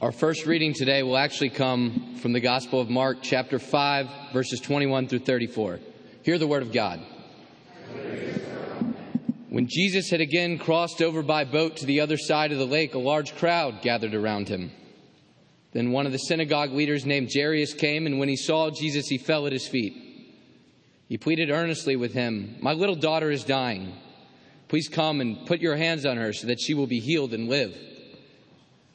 Our first reading today will actually come from the Gospel of Mark, chapter 5, verses 21 through 34. Hear the word of God. When Jesus had again crossed over by boat to the other side of the lake, a large crowd gathered around him. Then one of the synagogue leaders named Jairus came, and when he saw Jesus, he fell at his feet. He pleaded earnestly with him, My little daughter is dying. Please come and put your hands on her so that she will be healed and live.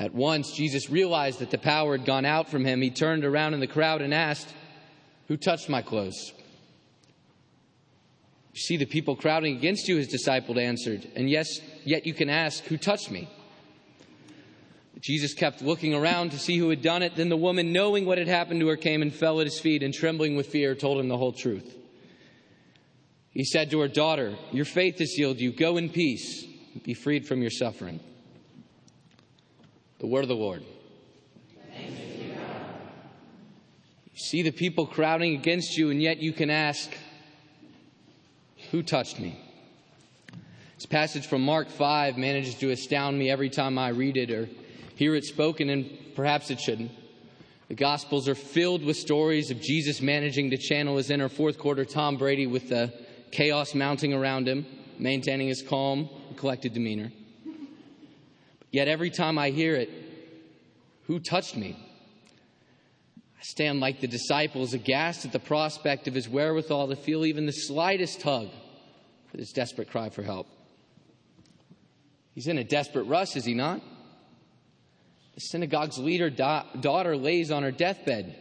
At once, Jesus realized that the power had gone out from him. He turned around in the crowd and asked, Who touched my clothes? You see the people crowding against you, his disciple answered, and yes, yet you can ask, Who touched me? Jesus kept looking around to see who had done it. Then the woman, knowing what had happened to her, came and fell at his feet and, trembling with fear, told him the whole truth. He said to her, Daughter, your faith has healed you. Go in peace, be freed from your suffering. The word of the Lord. You see the people crowding against you, and yet you can ask, Who touched me? This passage from Mark 5 manages to astound me every time I read it or hear it spoken, and perhaps it shouldn't. The Gospels are filled with stories of Jesus managing to channel his inner fourth quarter Tom Brady with the chaos mounting around him, maintaining his calm collected demeanor. Yet every time I hear it, who touched me? I stand like the disciples, aghast at the prospect of his wherewithal to feel even the slightest tug for this desperate cry for help. He's in a desperate rush, is he not? The synagogue's leader da- daughter lays on her deathbed.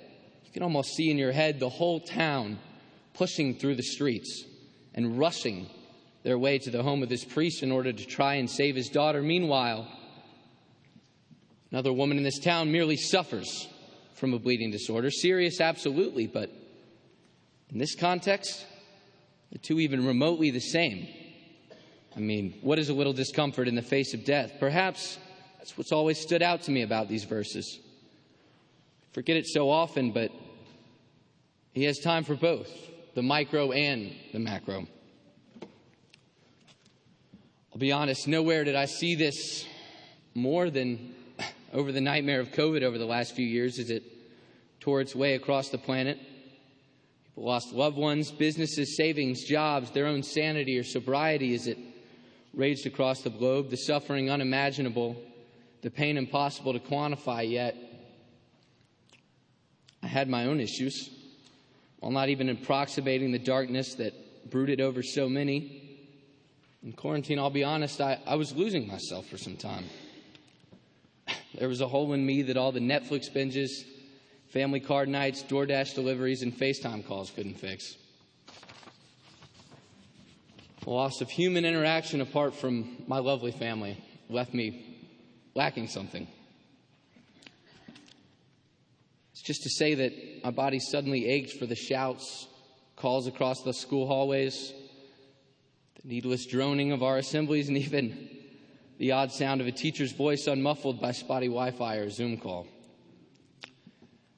You can almost see in your head the whole town pushing through the streets and rushing their way to the home of this priest in order to try and save his daughter. Meanwhile, Another woman in this town merely suffers from a bleeding disorder. Serious, absolutely, but in this context, the two even remotely the same. I mean, what is a little discomfort in the face of death? Perhaps that's what's always stood out to me about these verses. Forget it so often, but he has time for both the micro and the macro. I'll be honest, nowhere did I see this more than over the nightmare of COVID over the last few years as it tore its way across the planet. People lost loved ones, businesses, savings, jobs, their own sanity or sobriety as it raged across the globe, the suffering unimaginable, the pain impossible to quantify yet. I had my own issues, while not even approximating the darkness that brooded over so many. In quarantine, I'll be honest, I, I was losing myself for some time. There was a hole in me that all the Netflix binges, family card nights, DoorDash deliveries, and FaceTime calls couldn't fix. The loss of human interaction apart from my lovely family left me lacking something. It's just to say that my body suddenly ached for the shouts, calls across the school hallways, the needless droning of our assemblies, and even the odd sound of a teacher's voice unmuffled by spotty Wi Fi or Zoom call.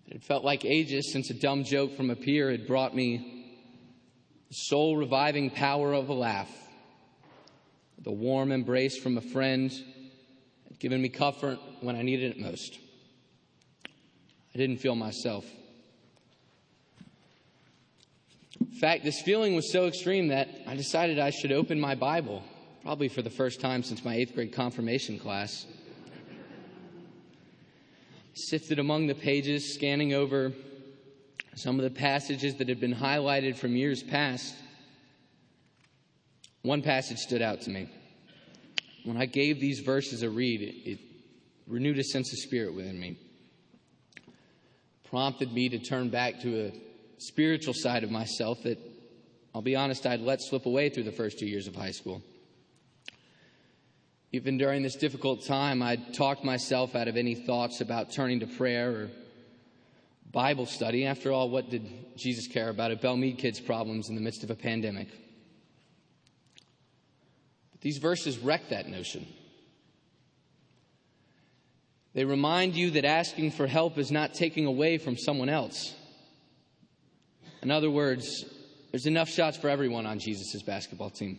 It felt like ages since a dumb joke from a peer had brought me the soul reviving power of a laugh, the warm embrace from a friend had given me comfort when I needed it most. I didn't feel myself. In fact, this feeling was so extreme that I decided I should open my Bible probably for the first time since my eighth grade confirmation class. Sifted among the pages, scanning over some of the passages that had been highlighted from years past. One passage stood out to me. When I gave these verses a read, it, it renewed a sense of spirit within me, prompted me to turn back to a spiritual side of myself that, I'll be honest, I'd let slip away through the first two years of high school. Even during this difficult time, I talked myself out of any thoughts about turning to prayer or Bible study. After all, what did Jesus care about at Belle Meade kids' problems in the midst of a pandemic? But these verses wreck that notion. They remind you that asking for help is not taking away from someone else. In other words, there's enough shots for everyone on Jesus' basketball team.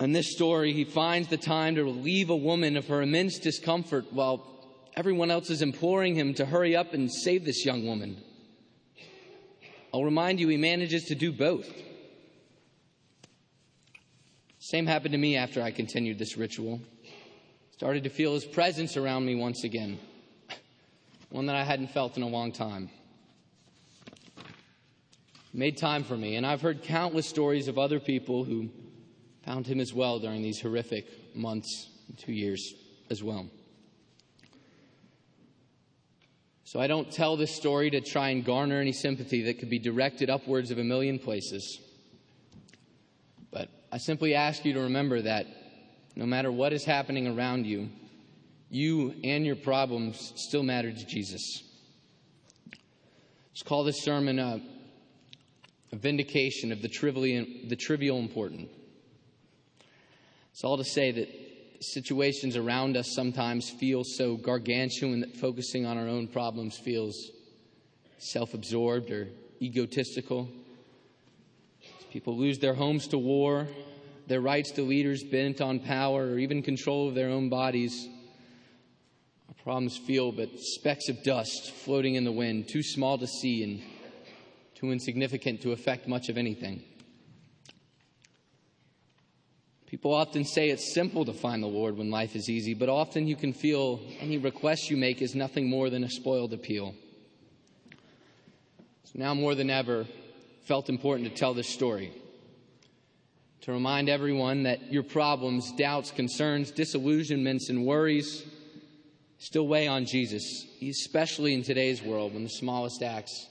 In this story, he finds the time to relieve a woman of her immense discomfort while everyone else is imploring him to hurry up and save this young woman. I'll remind you, he manages to do both. Same happened to me after I continued this ritual. Started to feel his presence around me once again, one that I hadn't felt in a long time. made time for me, and I've heard countless stories of other people who found him as well during these horrific months, two years as well. So I don't tell this story to try and garner any sympathy that could be directed upwards of a million places. But I simply ask you to remember that no matter what is happening around you, you and your problems still matter to Jesus. Let's call this sermon a, a vindication of the, trivial, the trivial important. It's all to say that situations around us sometimes feel so gargantuan that focusing on our own problems feels self absorbed or egotistical. People lose their homes to war, their rights to leaders bent on power or even control of their own bodies. Our problems feel but specks of dust floating in the wind, too small to see and too insignificant to affect much of anything. People often say it's simple to find the Lord when life is easy, but often you can feel any request you make is nothing more than a spoiled appeal. So now more than ever, felt important to tell this story. To remind everyone that your problems, doubts, concerns, disillusionments, and worries still weigh on Jesus, especially in today's world when the smallest acts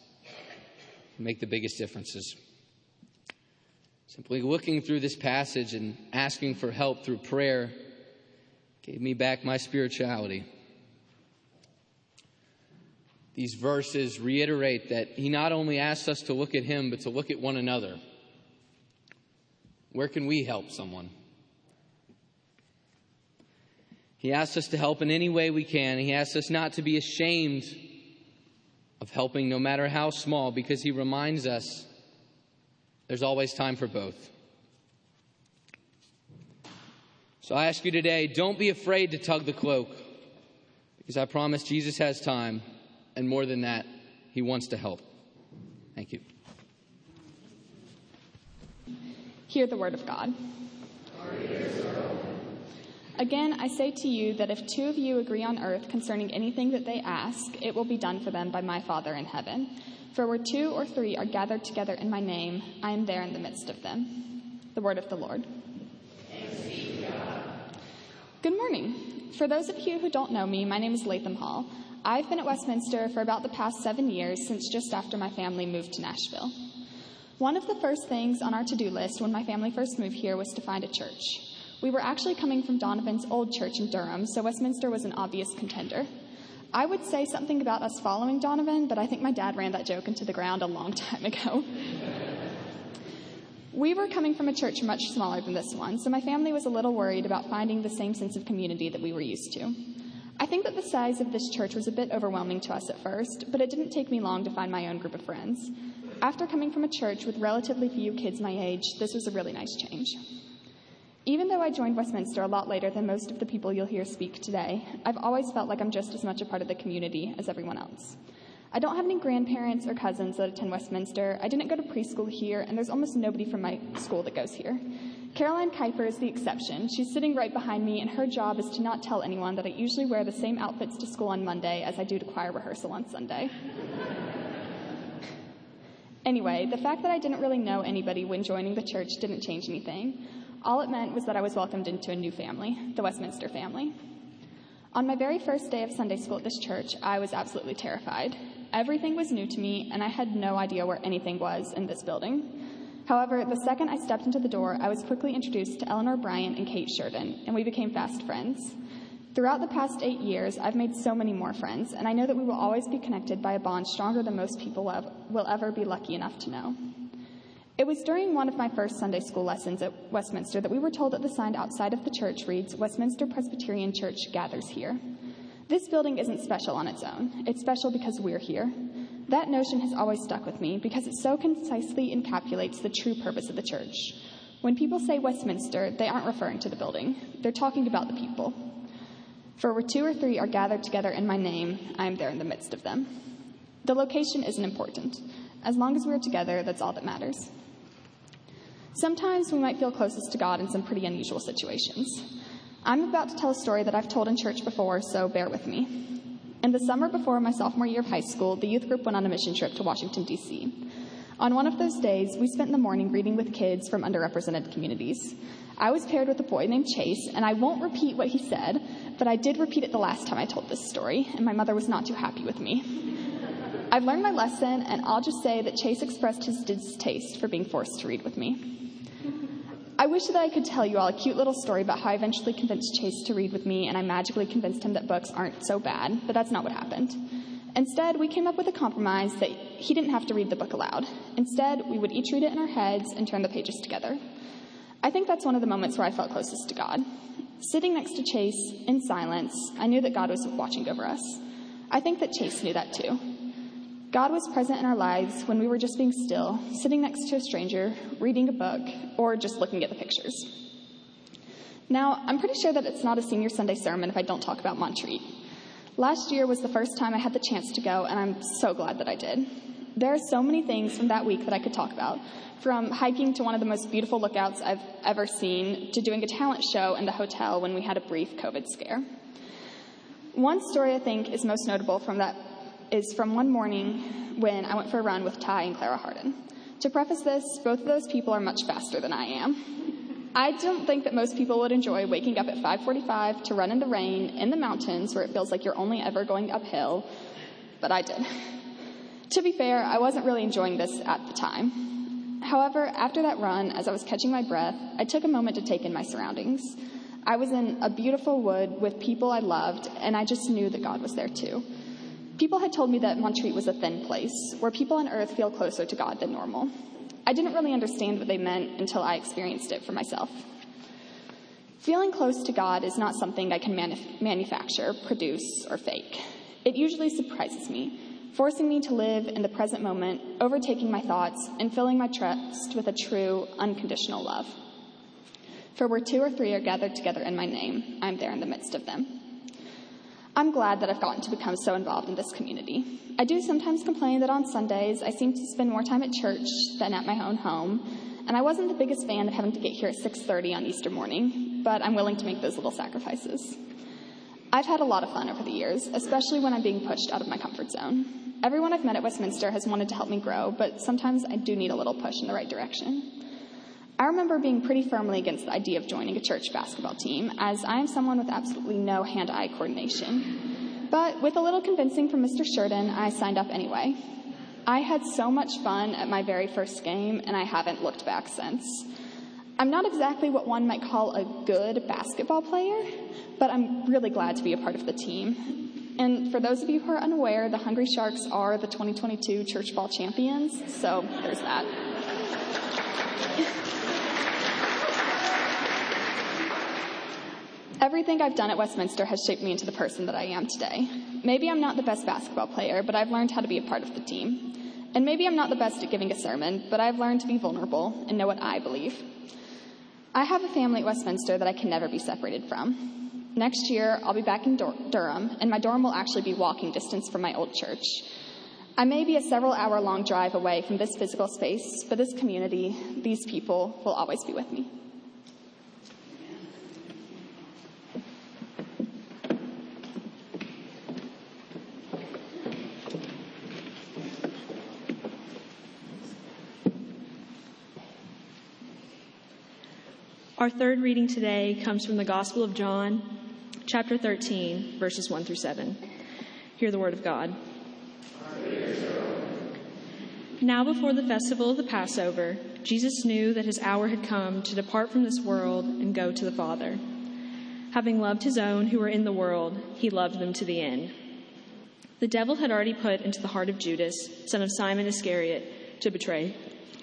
make the biggest differences. Simply looking through this passage and asking for help through prayer gave me back my spirituality. These verses reiterate that he not only asks us to look at him, but to look at one another. Where can we help someone? He asks us to help in any way we can. He asks us not to be ashamed of helping, no matter how small, because he reminds us there's always time for both. So I ask you today don't be afraid to tug the cloak, because I promise Jesus has time, and more than that, he wants to help. Thank you. Hear the word of God. Again, I say to you that if two of you agree on earth concerning anything that they ask, it will be done for them by my Father in heaven. For where two or three are gathered together in my name, I am there in the midst of them. The word of the Lord. Good morning. For those of you who don't know me, my name is Latham Hall. I've been at Westminster for about the past seven years since just after my family moved to Nashville. One of the first things on our to do list when my family first moved here was to find a church. We were actually coming from Donovan's old church in Durham, so Westminster was an obvious contender. I would say something about us following Donovan, but I think my dad ran that joke into the ground a long time ago. we were coming from a church much smaller than this one, so my family was a little worried about finding the same sense of community that we were used to. I think that the size of this church was a bit overwhelming to us at first, but it didn't take me long to find my own group of friends. After coming from a church with relatively few kids my age, this was a really nice change. Even though I joined Westminster a lot later than most of the people you'll hear speak today, I've always felt like I'm just as much a part of the community as everyone else. I don't have any grandparents or cousins that attend Westminster. I didn't go to preschool here, and there's almost nobody from my school that goes here. Caroline Kuiper is the exception. She's sitting right behind me, and her job is to not tell anyone that I usually wear the same outfits to school on Monday as I do to choir rehearsal on Sunday. anyway, the fact that I didn't really know anybody when joining the church didn't change anything. All it meant was that I was welcomed into a new family, the Westminster family. On my very first day of Sunday school at this church, I was absolutely terrified. Everything was new to me, and I had no idea where anything was in this building. However, the second I stepped into the door, I was quickly introduced to Eleanor Bryant and Kate Sheridan, and we became fast friends. Throughout the past eight years, I've made so many more friends, and I know that we will always be connected by a bond stronger than most people will ever be lucky enough to know. It was during one of my first Sunday school lessons at Westminster that we were told that the sign outside of the church reads, Westminster Presbyterian Church gathers here. This building isn't special on its own, it's special because we're here. That notion has always stuck with me because it so concisely encapsulates the true purpose of the church. When people say Westminster, they aren't referring to the building, they're talking about the people. For where two or three are gathered together in my name, I am there in the midst of them. The location isn't important. As long as we're together, that's all that matters. Sometimes we might feel closest to God in some pretty unusual situations. I'm about to tell a story that I've told in church before, so bear with me. In the summer before my sophomore year of high school, the youth group went on a mission trip to Washington, D.C. On one of those days, we spent the morning reading with kids from underrepresented communities. I was paired with a boy named Chase, and I won't repeat what he said, but I did repeat it the last time I told this story, and my mother was not too happy with me. I've learned my lesson, and I'll just say that Chase expressed his distaste for being forced to read with me. I wish that I could tell you all a cute little story about how I eventually convinced Chase to read with me and I magically convinced him that books aren't so bad, but that's not what happened. Instead, we came up with a compromise that he didn't have to read the book aloud. Instead, we would each read it in our heads and turn the pages together. I think that's one of the moments where I felt closest to God. Sitting next to Chase in silence, I knew that God was watching over us. I think that Chase knew that too. God was present in our lives when we were just being still, sitting next to a stranger, reading a book, or just looking at the pictures. Now, I'm pretty sure that it's not a senior Sunday sermon if I don't talk about Montreat. Last year was the first time I had the chance to go, and I'm so glad that I did. There are so many things from that week that I could talk about, from hiking to one of the most beautiful lookouts I've ever seen, to doing a talent show in the hotel when we had a brief COVID scare. One story I think is most notable from that is from one morning when I went for a run with Ty and Clara Harden. To preface this, both of those people are much faster than I am. I don't think that most people would enjoy waking up at 5:45 to run in the rain in the mountains where it feels like you're only ever going uphill, but I did. To be fair, I wasn't really enjoying this at the time. However, after that run, as I was catching my breath, I took a moment to take in my surroundings. I was in a beautiful wood with people I loved, and I just knew that God was there too. People had told me that Montreat was a thin place, where people on earth feel closer to God than normal. I didn't really understand what they meant until I experienced it for myself. Feeling close to God is not something I can manuf- manufacture, produce, or fake. It usually surprises me, forcing me to live in the present moment, overtaking my thoughts, and filling my trust with a true, unconditional love. For where two or three are gathered together in my name, I'm there in the midst of them. I'm glad that I've gotten to become so involved in this community. I do sometimes complain that on Sundays I seem to spend more time at church than at my own home, and I wasn't the biggest fan of having to get here at 6:30 on Easter morning, but I'm willing to make those little sacrifices. I've had a lot of fun over the years, especially when I'm being pushed out of my comfort zone. Everyone I've met at Westminster has wanted to help me grow, but sometimes I do need a little push in the right direction. I remember being pretty firmly against the idea of joining a church basketball team, as I am someone with absolutely no hand eye coordination. But with a little convincing from Mr. Sheridan, I signed up anyway. I had so much fun at my very first game, and I haven't looked back since. I'm not exactly what one might call a good basketball player, but I'm really glad to be a part of the team. And for those of you who are unaware, the Hungry Sharks are the 2022 church ball champions, so there's that. Everything I've done at Westminster has shaped me into the person that I am today. Maybe I'm not the best basketball player, but I've learned how to be a part of the team. And maybe I'm not the best at giving a sermon, but I've learned to be vulnerable and know what I believe. I have a family at Westminster that I can never be separated from. Next year, I'll be back in Dur- Durham, and my dorm will actually be walking distance from my old church. I may be a several hour long drive away from this physical space, but this community, these people, will always be with me. Our third reading today comes from the Gospel of John, chapter 13, verses 1 through 7. Hear the word of God. Now, before the festival of the Passover, Jesus knew that his hour had come to depart from this world and go to the Father. Having loved his own who were in the world, he loved them to the end. The devil had already put into the heart of Judas, son of Simon Iscariot, to betray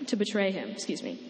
to betray him, excuse me.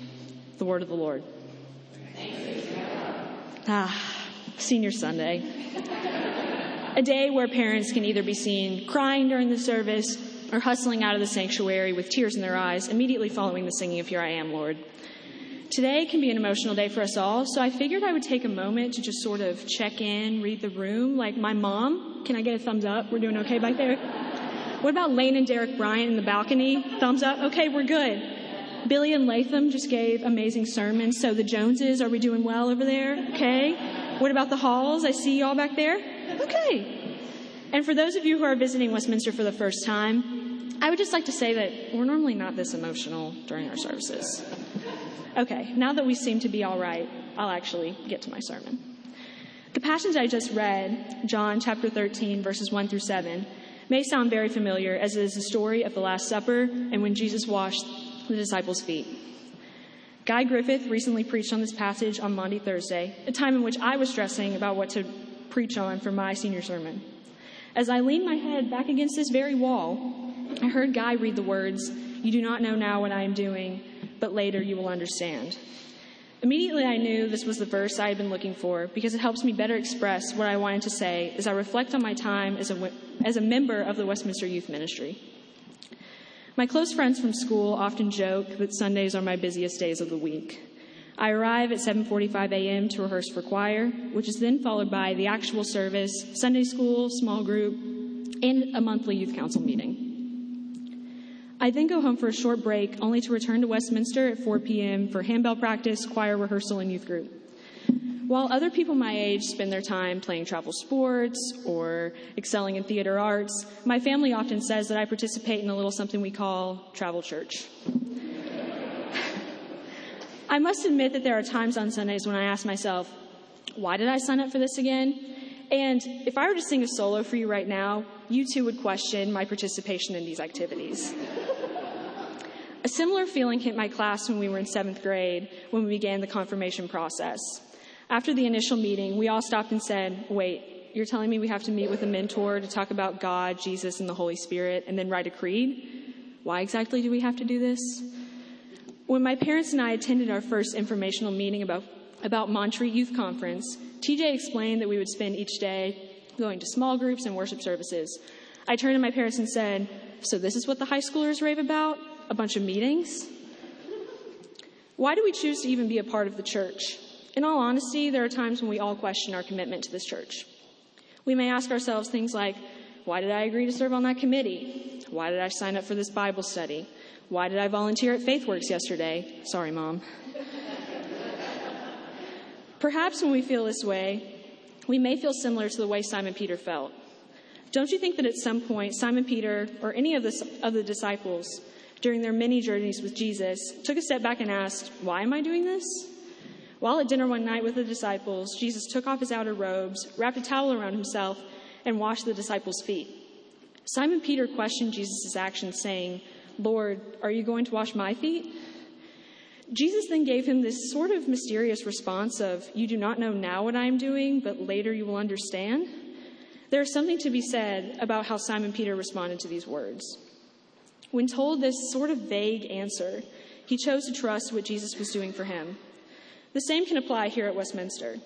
The word of the Lord. Ah, Senior Sunday. A day where parents can either be seen crying during the service or hustling out of the sanctuary with tears in their eyes immediately following the singing of Here I Am, Lord. Today can be an emotional day for us all, so I figured I would take a moment to just sort of check in, read the room. Like my mom, can I get a thumbs up? We're doing okay back there? What about Lane and Derek Bryant in the balcony? Thumbs up? Okay, we're good. Billy and Latham just gave amazing sermons. So the Joneses, are we doing well over there? Okay. What about the Halls? I see y'all back there. Okay. And for those of you who are visiting Westminster for the first time, I would just like to say that we're normally not this emotional during our services. Okay, now that we seem to be all right, I'll actually get to my sermon. The passage I just read, John chapter 13, verses 1 through 7, may sound very familiar as it is the story of the Last Supper and when Jesus washed the disciples' feet. Guy Griffith recently preached on this passage on Maundy, Thursday, a time in which I was stressing about what to preach on for my senior sermon. As I leaned my head back against this very wall, I heard Guy read the words, You do not know now what I am doing, but later you will understand. Immediately, I knew this was the verse I had been looking for because it helps me better express what I wanted to say as I reflect on my time as a, as a member of the Westminster Youth Ministry. My close friends from school often joke that Sundays are my busiest days of the week. I arrive at 7:45 a.m. to rehearse for choir, which is then followed by the actual service, Sunday school, small group, and a monthly youth council meeting. I then go home for a short break, only to return to Westminster at 4 p.m. for handbell practice, choir rehearsal, and youth group. While other people my age spend their time playing travel sports or excelling in theater arts, my family often says that I participate in a little something we call travel church. I must admit that there are times on Sundays when I ask myself, why did I sign up for this again? And if I were to sing a solo for you right now, you too would question my participation in these activities. A similar feeling hit my class when we were in seventh grade when we began the confirmation process. After the initial meeting, we all stopped and said, Wait, you're telling me we have to meet with a mentor to talk about God, Jesus, and the Holy Spirit and then write a creed? Why exactly do we have to do this? When my parents and I attended our first informational meeting about, about Montreat Youth Conference, TJ explained that we would spend each day going to small groups and worship services. I turned to my parents and said, So this is what the high schoolers rave about? A bunch of meetings? Why do we choose to even be a part of the church? In all honesty, there are times when we all question our commitment to this church. We may ask ourselves things like, why did I agree to serve on that committee? Why did I sign up for this Bible study? Why did I volunteer at FaithWorks yesterday? Sorry, Mom. Perhaps when we feel this way, we may feel similar to the way Simon Peter felt. Don't you think that at some point, Simon Peter or any of the, of the disciples during their many journeys with Jesus took a step back and asked, Why am I doing this? While at dinner one night with the disciples, Jesus took off his outer robes, wrapped a towel around himself, and washed the disciples' feet. Simon Peter questioned Jesus' actions, saying, Lord, are you going to wash my feet? Jesus then gave him this sort of mysterious response of, You do not know now what I am doing, but later you will understand. There is something to be said about how Simon Peter responded to these words. When told this sort of vague answer, he chose to trust what Jesus was doing for him. The same can apply here at Westminster.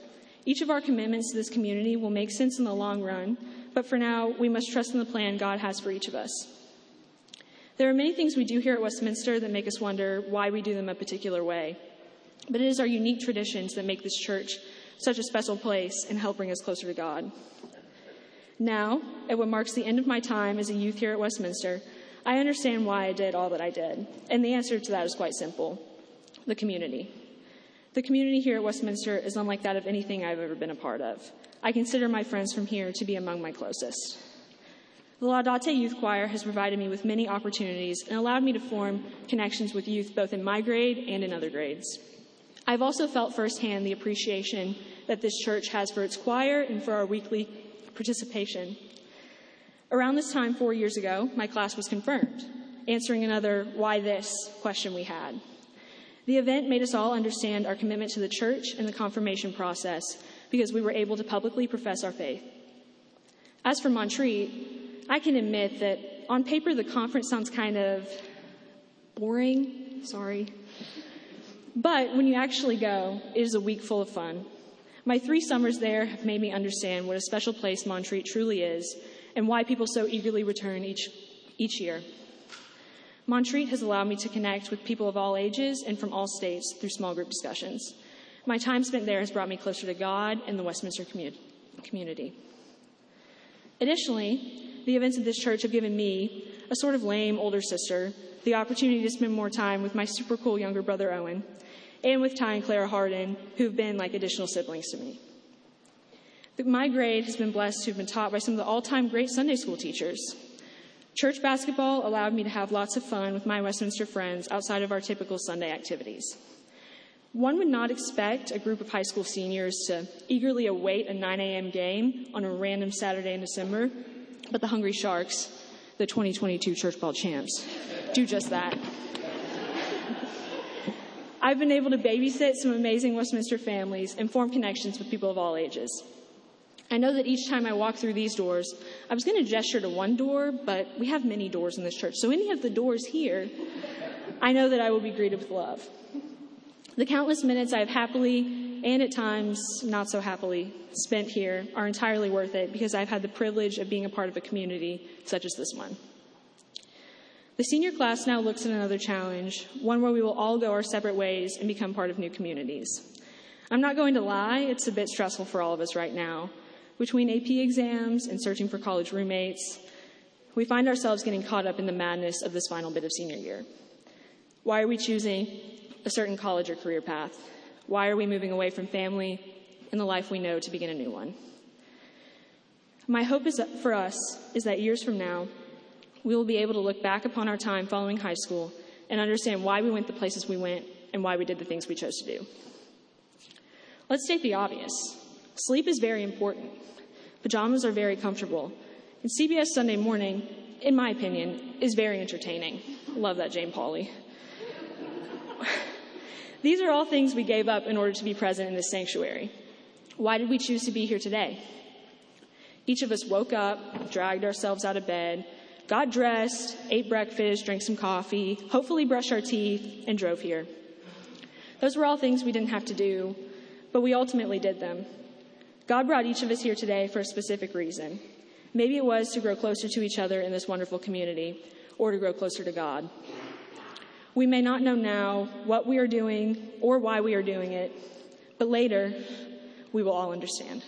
Each of our commitments to this community will make sense in the long run, but for now, we must trust in the plan God has for each of us. There are many things we do here at Westminster that make us wonder why we do them a particular way. But it is our unique traditions that make this church such a special place and help bring us closer to God. Now, at what marks the end of my time as a youth here at Westminster, I understand why I did all that I did. And the answer to that is quite simple. the community. The community here at Westminster is unlike that of anything I've ever been a part of. I consider my friends from here to be among my closest. The Laudate Youth Choir has provided me with many opportunities and allowed me to form connections with youth both in my grade and in other grades. I've also felt firsthand the appreciation that this church has for its choir and for our weekly participation. Around this time, four years ago, my class was confirmed, answering another why this question we had. The event made us all understand our commitment to the church and the confirmation process because we were able to publicly profess our faith. As for Montreat, I can admit that on paper the conference sounds kind of boring. Sorry. But when you actually go, it is a week full of fun. My three summers there have made me understand what a special place Montreat truly is and why people so eagerly return each, each year. Montreat has allowed me to connect with people of all ages and from all states through small group discussions. My time spent there has brought me closer to God and the Westminster commu- community. Additionally, the events of this church have given me, a sort of lame older sister, the opportunity to spend more time with my super cool younger brother Owen, and with Ty and Clara Harden, who've been like additional siblings to me. My grade has been blessed to have been taught by some of the all time great Sunday school teachers. Church basketball allowed me to have lots of fun with my Westminster friends outside of our typical Sunday activities. One would not expect a group of high school seniors to eagerly await a 9 a.m. game on a random Saturday in December but the Hungry Sharks, the 2022 church ball champs, do just that. I've been able to babysit some amazing Westminster families and form connections with people of all ages. I know that each time I walk through these doors, I was going to gesture to one door, but we have many doors in this church. So, any of the doors here, I know that I will be greeted with love. The countless minutes I have happily and at times not so happily spent here are entirely worth it because I've had the privilege of being a part of a community such as this one. The senior class now looks at another challenge, one where we will all go our separate ways and become part of new communities. I'm not going to lie, it's a bit stressful for all of us right now. Between AP exams and searching for college roommates, we find ourselves getting caught up in the madness of this final bit of senior year. Why are we choosing a certain college or career path? Why are we moving away from family and the life we know to begin a new one? My hope is for us is that years from now, we will be able to look back upon our time following high school and understand why we went the places we went and why we did the things we chose to do. Let's state the obvious. Sleep is very important. Pajamas are very comfortable. And CBS Sunday morning, in my opinion, is very entertaining. Love that Jane Pauley. These are all things we gave up in order to be present in this sanctuary. Why did we choose to be here today? Each of us woke up, dragged ourselves out of bed, got dressed, ate breakfast, drank some coffee, hopefully brushed our teeth, and drove here. Those were all things we didn't have to do, but we ultimately did them. God brought each of us here today for a specific reason. Maybe it was to grow closer to each other in this wonderful community, or to grow closer to God. We may not know now what we are doing or why we are doing it, but later we will all understand.